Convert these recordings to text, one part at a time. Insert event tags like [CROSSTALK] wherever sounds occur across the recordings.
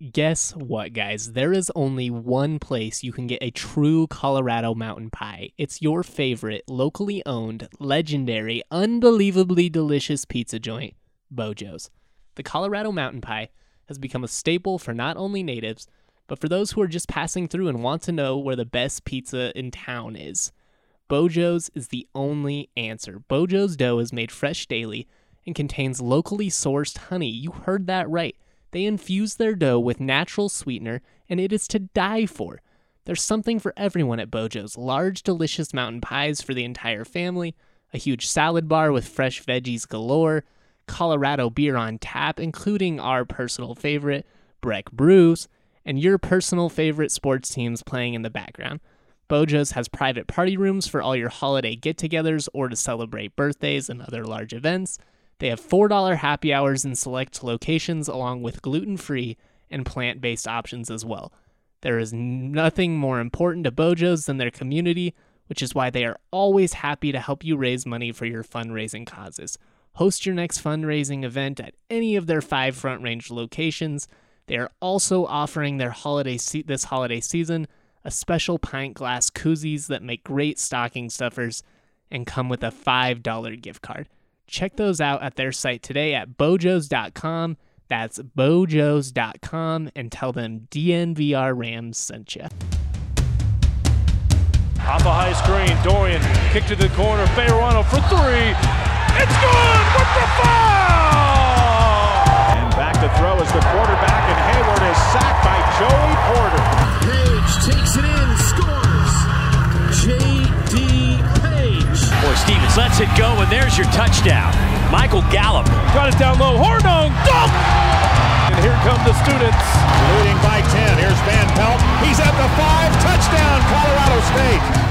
guess what, guys? There is only one place you can get a true Colorado mountain pie. It's your favorite, locally owned, legendary, unbelievably delicious pizza joint, Bojo's. The Colorado mountain pie has become a staple for not only natives, but for those who are just passing through and want to know where the best pizza in town is. Bojo's is the only answer. Bojo's dough is made fresh daily and contains locally sourced honey. You heard that right. They infuse their dough with natural sweetener, and it is to die for. There's something for everyone at Bojo's large, delicious mountain pies for the entire family, a huge salad bar with fresh veggies galore, Colorado beer on tap, including our personal favorite, Breck Brews, and your personal favorite sports teams playing in the background. Bojo's has private party rooms for all your holiday get togethers or to celebrate birthdays and other large events. They have $4 happy hours in select locations, along with gluten free and plant based options as well. There is nothing more important to Bojo's than their community, which is why they are always happy to help you raise money for your fundraising causes. Host your next fundraising event at any of their five Front Range locations. They are also offering their holiday se- this holiday season a special pint glass koozies that make great stocking stuffers and come with a $5 gift card. Check those out at their site today at bojos.com. That's bojos.com and tell them DNVR Rams sent you. Off a high screen, Dorian kick to the corner, Fayerano for three. It's good with the foul! Touchdown. Michael Gallup. Got it down low, Hornung, dunk! And here come the students. Leading by 10. Here's Van Pelt. He's at the five. Touchdown, Colorado State.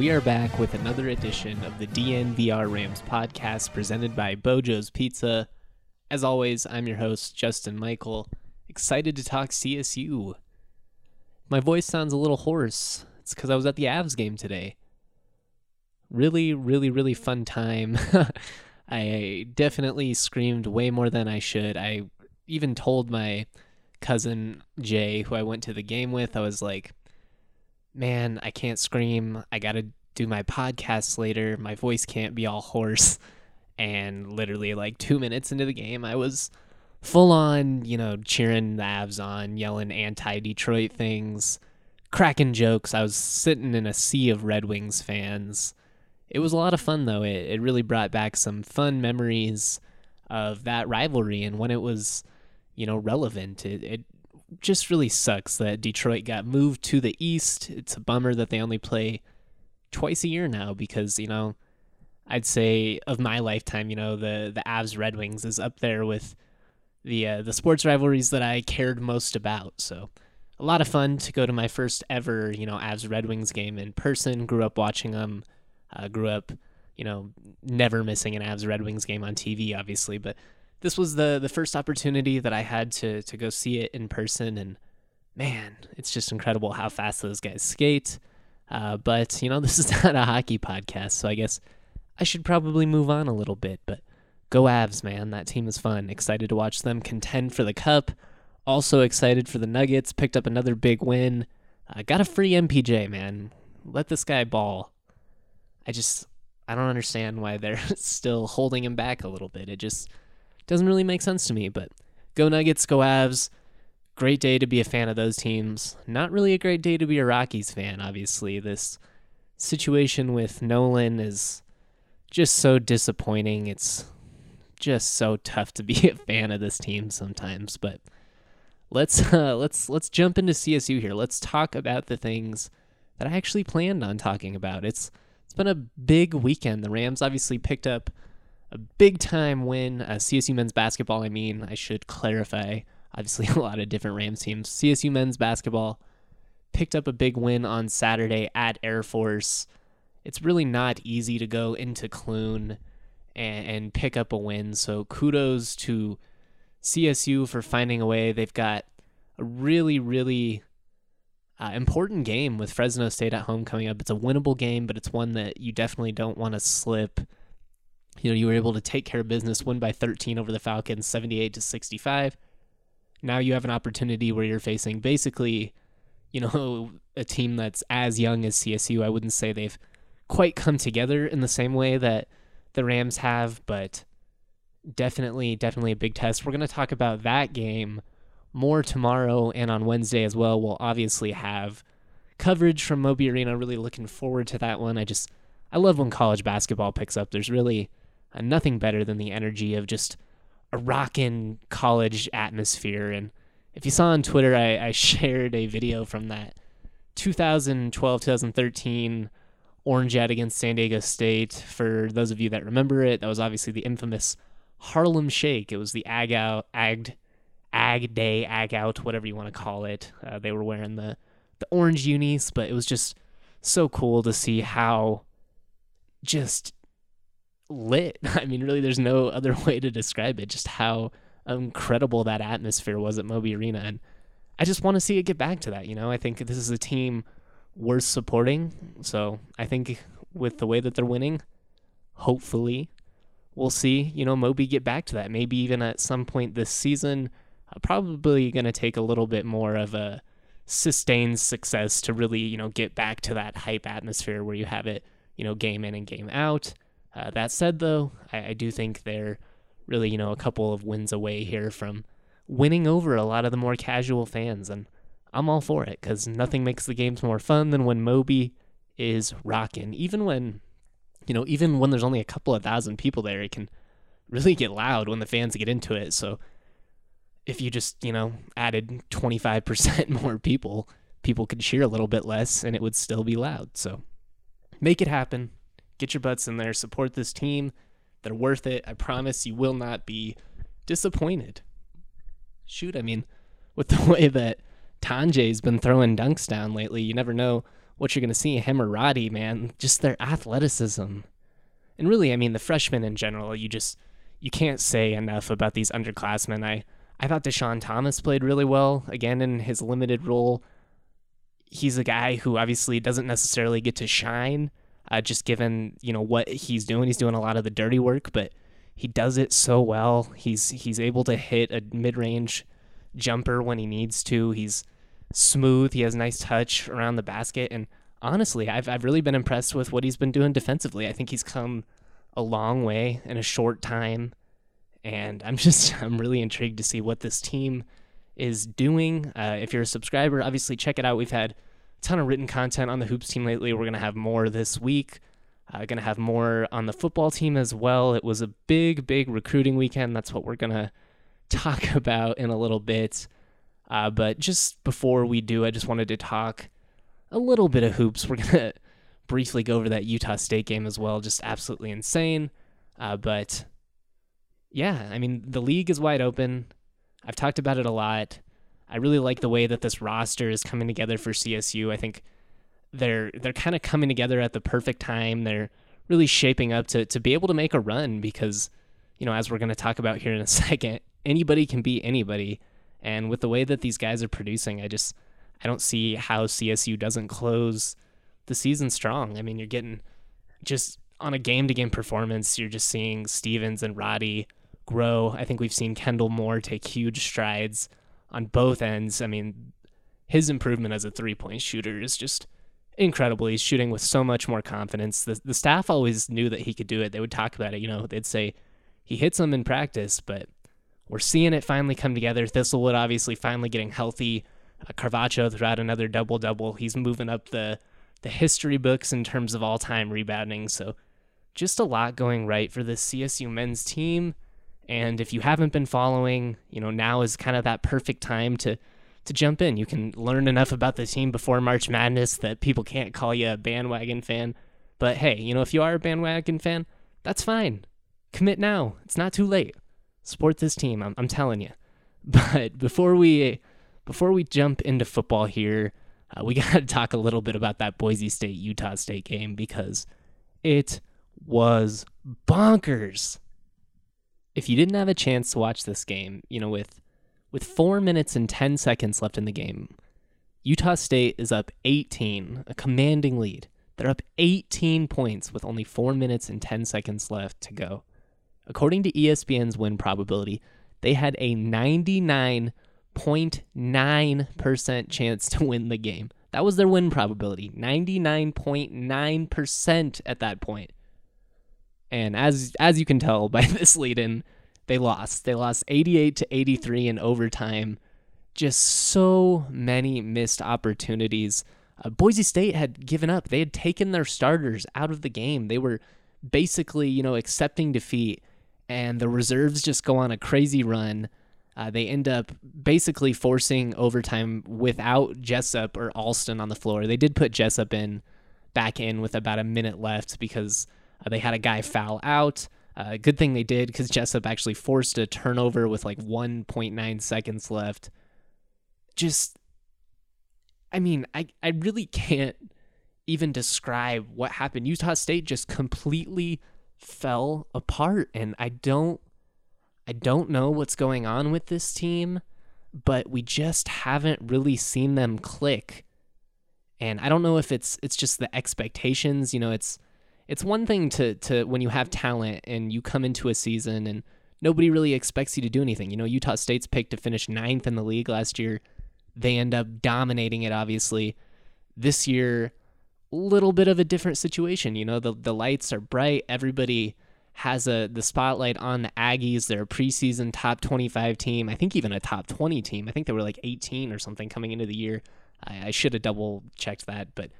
We are back with another edition of the DNVR Rams podcast presented by Bojo's Pizza. As always, I'm your host, Justin Michael. Excited to talk CSU. My voice sounds a little hoarse. It's because I was at the Avs game today. Really, really, really fun time. [LAUGHS] I definitely screamed way more than I should. I even told my cousin Jay, who I went to the game with, I was like, man, I can't scream. I got to do my podcast later. My voice can't be all hoarse. And literally, like two minutes into the game, I was full on, you know, cheering the Avs on, yelling anti Detroit things, cracking jokes. I was sitting in a sea of Red Wings fans. It was a lot of fun, though. It, it really brought back some fun memories of that rivalry and when it was, you know, relevant. It, it just really sucks that Detroit got moved to the East. It's a bummer that they only play twice a year now because, you know, I'd say of my lifetime, you know, the the Avs Red Wings is up there with the uh, the sports rivalries that I cared most about. So, a lot of fun to go to my first ever, you know, Avs Red Wings game in person. Grew up watching them. Uh, grew up, you know, never missing an Avs Red Wings game on TV, obviously, but this was the the first opportunity that I had to to go see it in person, and man, it's just incredible how fast those guys skate. Uh, but you know, [LAUGHS] this is not a hockey podcast, so I guess I should probably move on a little bit. But go Avs, man! That team is fun. Excited to watch them contend for the cup. Also excited for the Nuggets. Picked up another big win. Uh, got a free MPJ, man. Let this guy ball. I just I don't understand why they're [LAUGHS] still holding him back a little bit. It just doesn't really make sense to me, but go Nuggets, go Avs. Great day to be a fan of those teams. Not really a great day to be a Rockies fan, obviously. This situation with Nolan is just so disappointing. It's just so tough to be [LAUGHS] a fan of this team sometimes, but let's [LAUGHS] uh, let's let's jump into CSU here. Let's talk about the things that I actually planned on talking about. It's it's been a big weekend. The Rams obviously picked up a big time win. Uh, CSU men's basketball. I mean, I should clarify. Obviously, [LAUGHS] a lot of different Rams teams. CSU men's basketball picked up a big win on Saturday at Air Force. It's really not easy to go into Clune and, and pick up a win. So kudos to CSU for finding a way. They've got a really, really uh, important game with Fresno State at home coming up. It's a winnable game, but it's one that you definitely don't want to slip. You know, you were able to take care of business, win by 13 over the Falcons, 78 to 65. Now you have an opportunity where you're facing basically, you know, [LAUGHS] a team that's as young as CSU. I wouldn't say they've quite come together in the same way that the Rams have, but definitely, definitely a big test. We're going to talk about that game more tomorrow and on Wednesday as well. We'll obviously have coverage from Moby Arena. Really looking forward to that one. I just, I love when college basketball picks up. There's really uh, nothing better than the energy of just a rockin' college atmosphere. And if you saw on Twitter, I, I [LAUGHS] shared a video from that 2012 2013 Orange Jet against San Diego State. For those of you that remember it, that was obviously the infamous Harlem Shake. It was the ag out, agged, ag day, ag out, whatever you want to call it. Uh, they were wearing the the orange unis, but it was just so cool to see how just lit. [LAUGHS] I mean, really, there's no other [LAUGHS] way to describe it. Just how incredible that atmosphere was at Moby Arena, and I just want to see it get back to that. You know, I think this is a team worth supporting. So I think with the way that they're winning, hopefully we'll see, you know, Moby get back to that. Maybe even at some point this season, uh, probably going to take a little bit more of a sustained success to really, you know, get back to that hype atmosphere where you have it, you know, game in and game out. Uh, that said, though, I, I do think they're really, you know, a couple of wins away here from winning over a lot of the more casual fans. And I'm all for it because nothing makes the games more fun than when Moby is rocking. Even when, you know, even when there's only a couple of thousand people there, it can really get loud when the fans get into it. So if you just, you know, added 25% [LAUGHS] more people, people could cheer a little bit less and it would still be loud. So make it happen. Get your butts in there. Support this team. They're worth it. I promise you will not be disappointed. Shoot, I mean, with the [LAUGHS] way that Tonje's been throwing dunks down lately. You never know what you're going to see. Him or Roddy, man, just their athleticism. And really, I mean, the freshmen in general, you just you can't say enough about these underclassmen. I I thought Dischon Thomas played really well again in his limited role. He's a guy who obviously doesn't necessarily get to shine, uh, just given you know what he's doing. He's doing a lot of the dirty work, but he does it so well. He's he's able to hit a mid range jumper when he needs to. He's smooth. He has nice touch around the basket. And honestly, I've, I've really been impressed with what he's been doing defensively. I think he's come a long way in a short time. And I'm [LAUGHS] just, I'm really intrigued to see what this team is doing. Uh, if you're a subscriber, obviously check it out. We've had ton of written content on the Hoops team lately. We're going to have more this week. Uh, going to have more on the football team as well. It was a big, big recruiting weekend. That's what we're going [LAUGHS] to talk about in a little bit. Uh, but just before we do, I just wanted to talk a little bit of hoops. We're [LAUGHS] going to briefly go over that Utah State game as well. Just absolutely insane. Uh, but yeah, I mean, the league is wide open. I've talked about it a lot. I really like the way that this roster is coming together for CSU. I think they're they're kind of coming together at the perfect time. They're really shaping up to to be able to make a run because, you know, as we're going to talk about here in a [LAUGHS] second, anybody can beat anybody. And with the way that these guys are producing, I just I don't see how CSU doesn't close the season strong. I mean, you're getting just on a game to game performance, you're just seeing Stevens and Roddy grow. I think we've seen Kendle Moore take huge strides on both ends. I mean, his improvement as a three point shooter is just incredible. He's shooting with so much more confidence. The, the staff always knew that he could do it. They would talk about it. You know, they'd say he hits them in practice, but we're seeing it finally come together. Thistlewood obviously finally getting healthy. Uh, Carvacho threw out another double double. He's moving up the the history books in terms of all time rebounding. So just a lot going right for the CSU men's team. And if you haven't been following, you know, now is kind of that perfect time to to jump in. You can learn enough about the team before March Madness that people can't call you a bandwagon fan. But hey, you know, if you are a bandwagon fan, that's fine. Commit now. It's not too late. Support this team. I'm, I'm telling you. [LAUGHS] But before we before we jump into football here, uh, we [LAUGHS] got to talk a little bit about that Boise State Utah State game because it was bonkers. If you didn't have a chance to watch this game, you know, with with 4 minutes and 10 seconds left in the game, Utah State is up 18, a commanding lead. They're up 18 points with only 4 minutes and 10 seconds left to go. According to ESPN's win probability, they had a 99.9% chance to win the game. That was their win probability, 99.9% at that point. And as as you can tell by [LAUGHS] this lead in, they lost. They lost 88 to 83 in overtime. Just so many missed opportunities. Uh, Boise State had given up. They had taken their starters out of the game. They were basically, you know, accepting defeat, and the reserves just go on a crazy run. Uh, they end up basically forcing overtime without Jessup or Alston on the floor. They did put Jessup in back in with about a minute left because uh, they had a guy foul out. Uh, good thing they did because Jessup actually forced a turnover with like 1.9 seconds left. Just, I mean, I, I really can't even describe what happened. Utah State just completely fell apart, and I don't, I don't know what's going on with this team, but we just haven't really seen them click. And I don't know if it's it's just the expectations. You know, it's it's one thing to to when you have talent and you come into a season and nobody really expects you to do anything. You know, Utah State's picked to finish ninth in the league last year. They end up dominating it, obviously. This year, little bit of a different situation. You know, the the lights are bright. Everybody has a the spotlight on the Aggies. They're a preseason top 25 team. I think even a top 20 team. I think they were like 18 or something coming into the year. I, I should have double checked that, but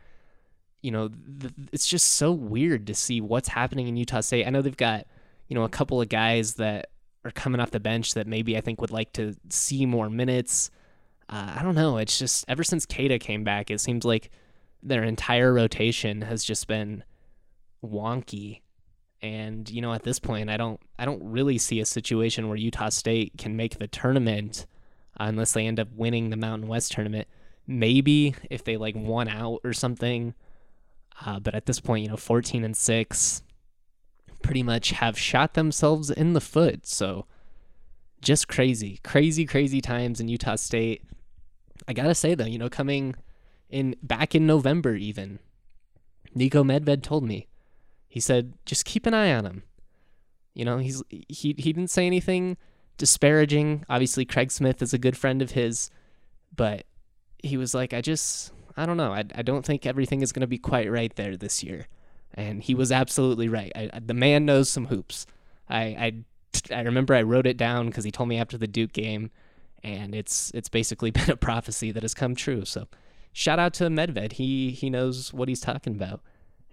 you know, th- it's just so weird to see what's happening in Utah State. I know they've got, you know, a couple of guys that are coming off the bench that maybe I think would like to see more minutes. Uh, I don't know. It's just ever since Queta came back, it seems like their entire rotation has just been wonky. And you know, at this point, I don't, I don't really see a situation where Utah State can make the tournament unless they end up winning the Mountain West tournament. Maybe if they like won out or something uh, but at this point, you know, 14 and 6 pretty much have shot themselves in the foot. So just crazy, crazy, crazy times in Utah State. I got to say, though, you know, coming in back in November, even, Niko Medved told me, he said, just keep an eye on him. You know, he's he he didn't say anything disparaging. Obviously, Craig Smith is a good friend of his, but he was like, I just I don't know. I, I don't think everything is going to be quite right there this year. And he was absolutely right. I, I, the man knows some hoops. I, I, I remember I wrote it down because he told me after the Duke game, and it's it's basically [LAUGHS] been a prophecy that has come true. So shout out to Medved. He he knows what he's talking about,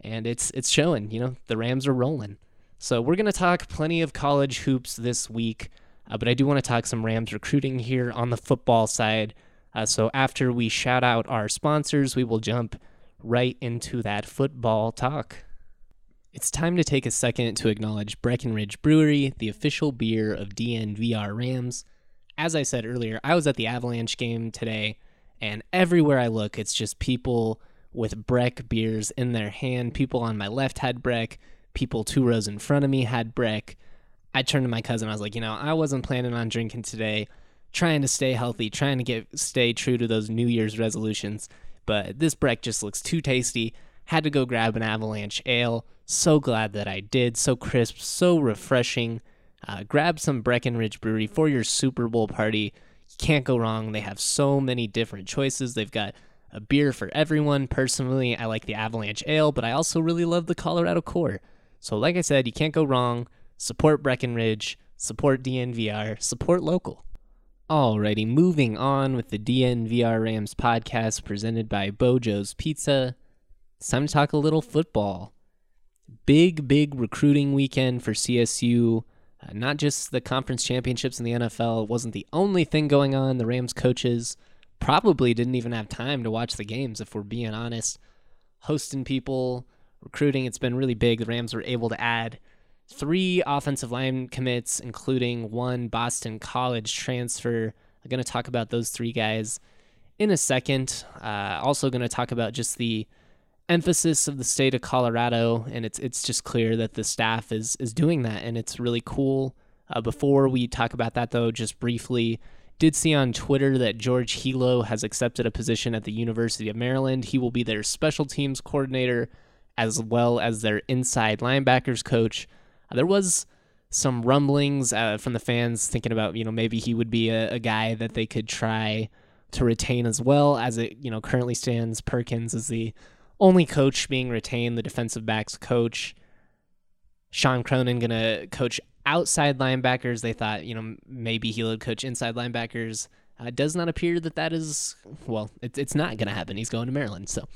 and it's it's showing. You know the Rams are rolling. So we're gonna talk plenty of college hoops this week, uh, but I do want to talk some Rams recruiting here on the football side. Uh, so after we shout out our sponsors, we will jump right into that football talk. It's time to take a second to acknowledge Breckenridge Brewery, the official beer of DNVR Rams. As I said earlier, I was at the Avalanche game today, and everywhere I look, it's just people with Breck beers in their hand. People on my left had Breck, people two rows in front of me had Breck. I turned to my cousin, I was like, you know, I wasn't planning on drinking today trying to stay healthy, trying to get stay true to those New Year's resolutions. But this Breck just looks too tasty. Had to go grab an Avalanche Ale. So glad that I did. So crisp, so refreshing. Uh, grab some Breckenridge Brewery for your Super Bowl party. You can't go wrong. They have so many different choices. They've got a beer for everyone. Personally, I like the Avalanche Ale, but I also really love the Colorado Core. So, like I said, you can't go wrong. Support Breckenridge, support DNVR, support local. Alrighty, moving on with the DNVR Rams podcast presented by Bojo's Pizza. It's time to talk a little football. Big, big recruiting weekend for CSU. Uh, not just the conference championships in the NFL. Wasn't the only thing going on. The Rams coaches probably didn't even have time to watch the games, if we're being honest. Hosting people, recruiting, it's been really big. The Rams were able to add three offensive line commits, including one Boston College transfer. I'm going to talk about those three guys in a second. Uh, also, going to talk about just the emphasis of the state of Colorado, and it's it's just clear that the staff is is doing that, and it's really cool. Uh, before we talk about that, though, just briefly, did see on Twitter that George Helow has accepted a position at the University of Maryland. He will be their special teams coordinator as well as their inside linebackers coach. There was some rumblings uh, from the fans thinking about, you know, maybe he would be a, a guy that they could try to retain as well. As it, you know, currently stands, Perkins is the only coach being retained, the defensive backs coach. Sean Cronin gonna coach outside linebackers. They thought, you know, maybe he would coach inside linebackers. Uh, does not appear that that is well. It, it's not gonna happen. He's going to Maryland. So,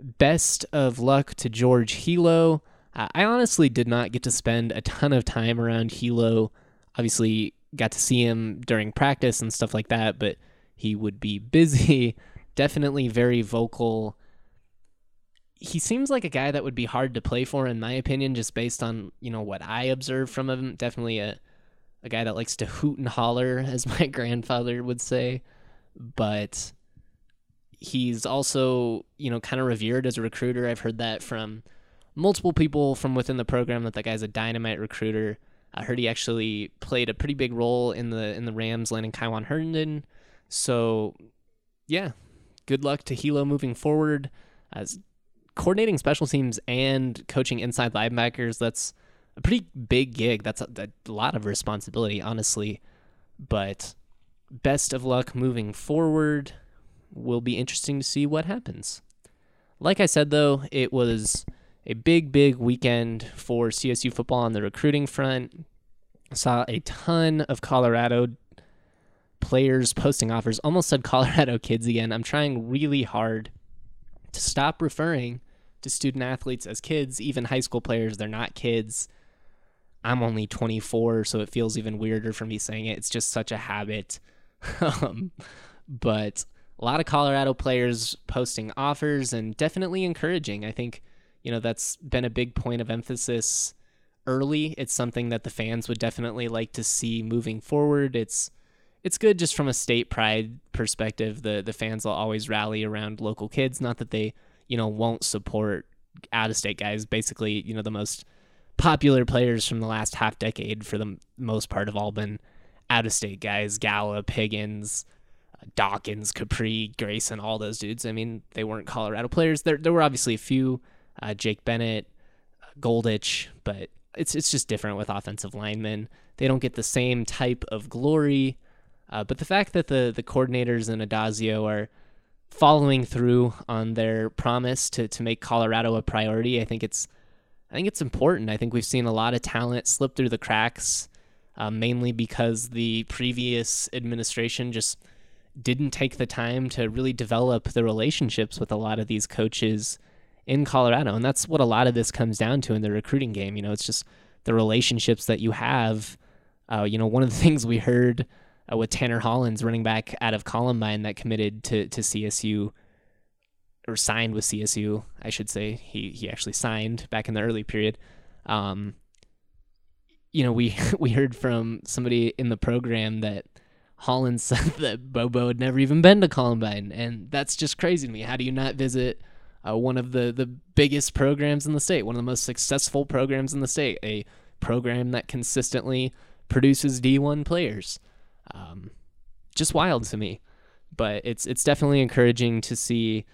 best of luck to George Helow. I honestly did not get to spend a ton of time around Helow. Obviously, got to see him during practice and stuff like that, but he would be [LAUGHS] busy. Definitely very vocal he seems like a guy that would be hard to play for, in my opinion, just based on you know what I observed from him. Definitely a a guy that likes to hoot and holler, [LAUGHS] as my grandfather would say, but he's also you know kind of revered as a recruiter. I've heard that from multiple people from within the program that that guy's a dynamite recruiter. I heard he actually played a pretty big role in the in the Rams landing Kaiwan Herndon. So, yeah, good luck to Helow moving forward. As coordinating special teams and coaching inside linebackers, that's a pretty big gig. That's a, a lot of responsibility, honestly. But best of luck moving forward. Will be interesting to see what happens. Like I said, though, it was a big, big weekend for CSU football on the recruiting front. Saw a ton of Colorado players posting offers. Almost said [LAUGHS] Colorado kids again. I'm trying really hard to stop referring to student athletes as kids, even high school players, they're not kids. I'm only 24, so it feels even weirder for me saying it. It's just such a habit. [LAUGHS] um, but a lot of Colorado players posting offers and definitely encouraging. I think, you know, that's been a big point of emphasis early. It's something that the fans would definitely like to see moving forward. It's it's good just from a state pride perspective. The the fans will always rally around local kids. Not that they you know, won't support out of state guys. Basically, you know, the most popular players from the last half decade for the most part have all been out of state guys. Gallup, Higgins, uh, Dawkins, Kapri, Grayson, all those dudes. I mean, they weren't Colorado players. There, there were obviously a few, uh, Jake Bennett, uh, Goldich, but it's it's just different with offensive linemen. They don't get the same type of glory. Uh, but the fact that the the coordinators in Addazio are following through on their promise to to make Colorado a priority. I think it's I think it's important. I think we've seen a lot of talent slip through the cracks, uh, mainly because the previous administration just didn't take the time to really develop the relationships with a lot of these coaches in Colorado, and that's what a lot of this comes down to in the recruiting game. You know, it's just the relationships that you have. Uh, you know, one of the [LAUGHS] things we heard uh, with Tanner Hollins, running back out of Columbine that committed to, to CSU or signed with CSU, I should say. He he actually signed back in the early period. Um, you know, we [LAUGHS] we heard from somebody in the program that Hollins [LAUGHS] said that Bobo had never even been to Columbine, and that's just crazy to me. How do you not visit uh, one of the the biggest programs in the state, one of the most successful programs in the state, a program that consistently produces D1 players? um, just wild to me. But it's it's definitely encouraging to see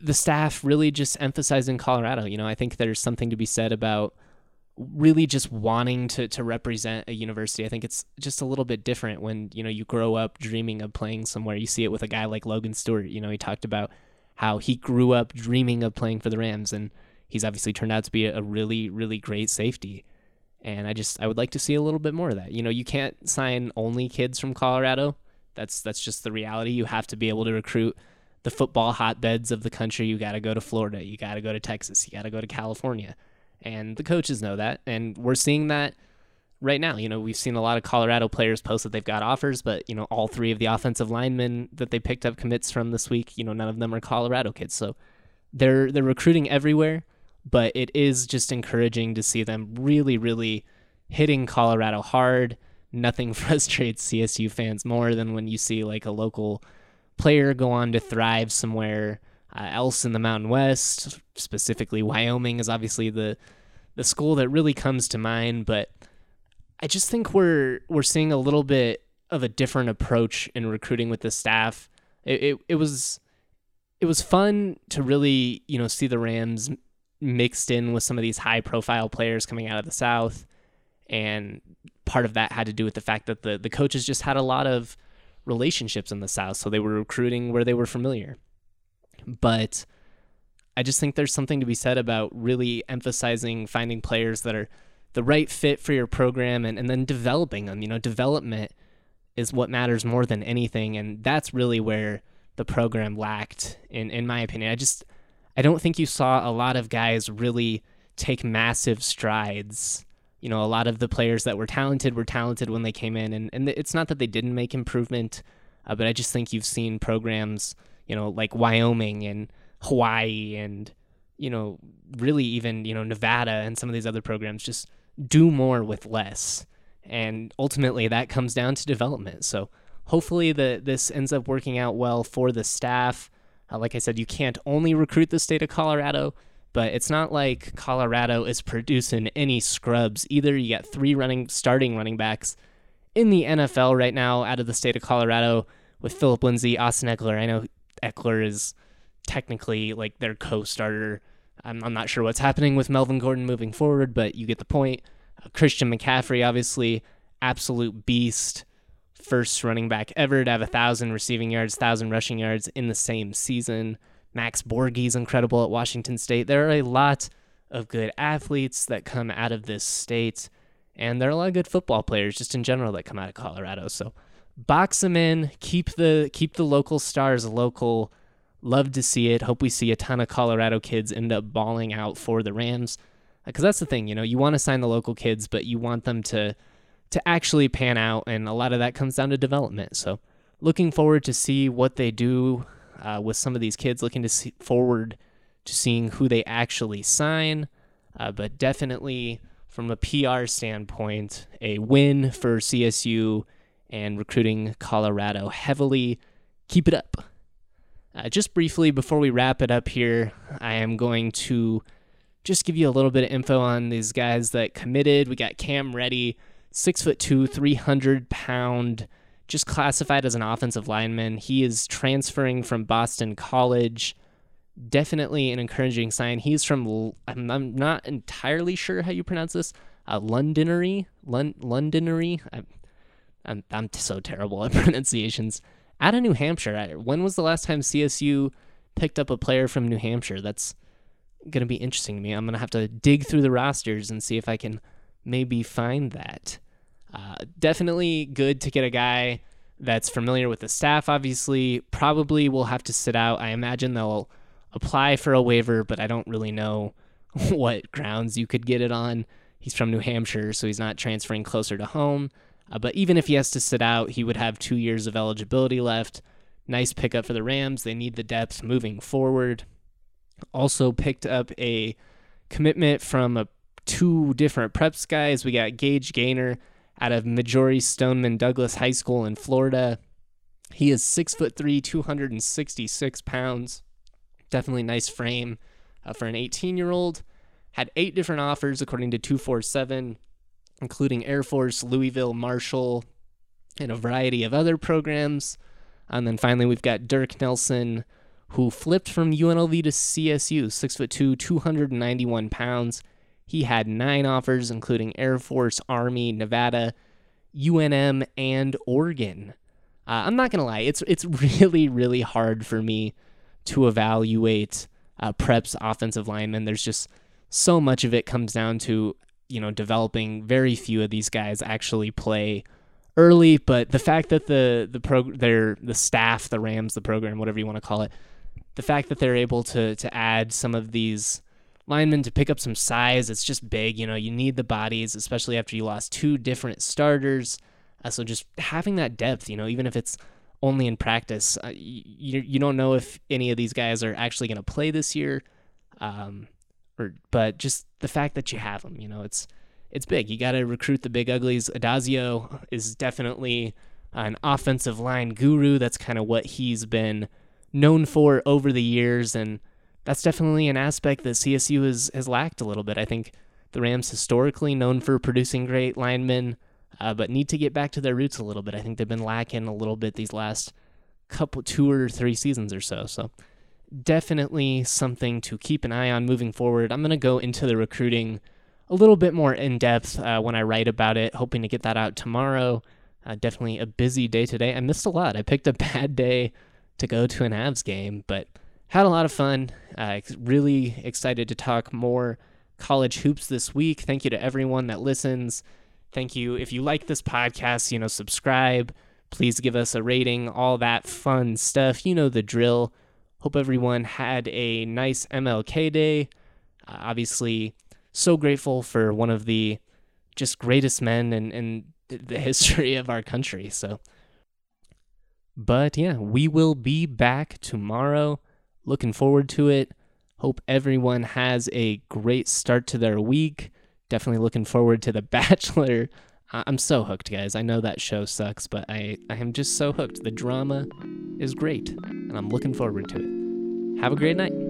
the staff really just emphasizing Colorado. You know, I think there's something to be said about really just wanting to to represent a university. I think it's just a little bit different when, you know, you grow up dreaming of playing somewhere. You see it with a guy like Logan Stewart. You know, he talked about how he grew up dreaming of playing for the Rams and he's obviously turned out to be a really, really great safety. And I just I would like to see a little bit more of that. You know, you can't sign only kids from Colorado. That's that's just the reality. You have to be able to recruit the football hotbeds of the country. You got to go to Florida. You got to go to Texas. You got to go to California. And the coaches know that. And we're seeing that right now. You know, we've seen a lot of Colorado players post that they've got offers, but, you know, all three of the offensive linemen that they picked up commits from this week, you know, none of them are Colorado kids. So they're they're recruiting everywhere, but it is just encouraging to see them really, really hitting Colorado hard. Nothing [LAUGHS] frustrates CSU fans more than when you see like a local player go on to thrive somewhere uh, else in the Mountain West. Specifically, Wyoming is obviously the the school that really comes to mind, but I just think we're we're seeing a little bit of a different approach in recruiting with the staff. It, it, it was it was fun to really you know see the Rams mixed in with some of these high profile players coming out of the South, and part of that had to do with the fact that the the coaches just had a lot of relationships in the South, so they were recruiting where they were familiar. But I just think there's something to be said about really emphasizing finding players that are the right fit for your program and, and then developing them. You know, development is what matters more than anything. And that's really where the program lacked, in, in my opinion. I just, I don't think you saw a lot of guys really take massive strides. You know, a lot of the players that were talented were talented when they came in. And, and it's not that they didn't make improvement, uh, but I just think you've seen programs, you know, like Wyoming and Hawaii and, you know, really even, you know, Nevada and some of these other programs just do more with less. And ultimately, that comes down to development. So hopefully, the, this ends up working out well for the staff. Uh, like I said, you can't only recruit the state of Colorado, but it's not like Colorado is producing any scrubs either. You got three running starting running backs in the NFL right now out of the state of Colorado with Phillip Lindsay, Austin Ekeler. I know Ekeler is technically like their co-starter I'm, I'm not sure what's happening with Melvin Gordon moving forward, but you get the point. Uh, Christian McCaffrey, obviously, absolute beast. First running back ever to have a thousand receiving yards, thousand rushing yards in the same season. Max Borghi's incredible at Washington State. There are a lot of good athletes that come out of this state, and there are a lot of good football players just in general that come out of Colorado. So box them in, keep the keep the local stars local Love to see it. Hope we see a ton of Colorado kids end up balling out for the Rams. Because that's the thing, you know, you want to sign the local kids, but you want them to to actually pan out, and a lot of that comes down to development. So, looking forward to see what they do uh, with some of these kids. Looking to see forward to seeing who they actually sign, uh, but definitely from a PR standpoint, a win for CSU and recruiting Colorado heavily. Keep it up. Uh, just briefly, before we wrap it up here, I am going to just give you a little bit of info on these guys that committed. We got Cam Reddy, six foot two, 300 pound, just classified as an offensive lineman. He is transferring from Boston College. Definitely an encouraging sign. He's from, I'm, I'm not entirely sure how you pronounce this, uh, Londonderry? Lon, Londonderry? I'm, I'm, I'm so terrible at [LAUGHS] pronunciations out of New Hampshire. When was the last time CSU picked up a player from New Hampshire? That's going to be interesting to me. I'm going to have to dig through the rosters and see if I can maybe find that. Uh, definitely good to get a guy that's familiar with the staff, obviously. Probably will have to sit out. I imagine they'll apply for a waiver, but I don't really know [LAUGHS] what grounds you could get it on. He's from New Hampshire, so he's not transferring closer to home. Uh, but even if he has to sit out, he would have two years of eligibility left. Nice pickup for the Rams. They need the depth moving forward. Also picked up a commitment from a, two different preps guys. We got Gage Gainer out of Marjory Stoneman Douglas High School in Florida. He is six foot three, 266 pounds. Definitely nice frame uh, for an 18 year old. Had eight different offers according to 247 including Air Force, Louisville, Marshall, and a variety of other programs. And then finally, we've got Dirk Nelson, who flipped from UNLV to CSU, six foot two, 291 pounds. He had nine offers, including Air Force, Army, Nevada, UNM, and Oregon. Uh, I'm not gonna lie, it's it's [LAUGHS] really really hard for me to evaluate uh, Prep's offensive linemen. There's just so much of it comes down to you know, developing very few of these guys actually play early, but the fact that the the pro their the staff, the Rams, the program, whatever you want to call it, the fact that they're able to to add some of these linemen to pick up some size. It's just big. You know, you need the bodies, especially after you lost two different starters. Uh, so just having that depth, you know, even if it's only in practice, uh, you you don't know if any of these guys are actually going to play this year, um, or but just the fact that you have them, you know, it's it's big. You got to recruit the big uglies. Addazio is definitely an offensive line guru. That's kind of what he's been known for over the years, and that's definitely an aspect that CSU has, has lacked a little bit. I think the Rams historically known for producing great linemen, uh, but need to get back to their roots a little bit. I think they've been lacking a little bit these last couple, two or three seasons or so. So definitely something to keep an eye on moving forward. I'm going to go into the recruiting a little bit more in depth uh, when I write about it, hoping to get that out tomorrow. Uh, definitely a busy day today. I missed a lot. I picked a [LAUGHS] bad day to go to an Avs game, but had a lot of fun. Uh, really excited to talk more college hoops this week. Thank you to everyone that listens. Thank you. If you like this podcast, you know, subscribe. Please give us a rating, all that fun stuff. You know the drill. Hope everyone had a nice MLK day. Uh, obviously, so grateful for one of the just greatest men in, in the [LAUGHS] history of our country. So, but yeah, we will be back tomorrow. Looking forward to it. Hope everyone has a great start to their week. Definitely looking forward to The [LAUGHS] Bachelor. I'm so hooked, guys. I know that show sucks, but I, I am just so hooked. The drama is great, and I'm looking forward to it. Have a great night.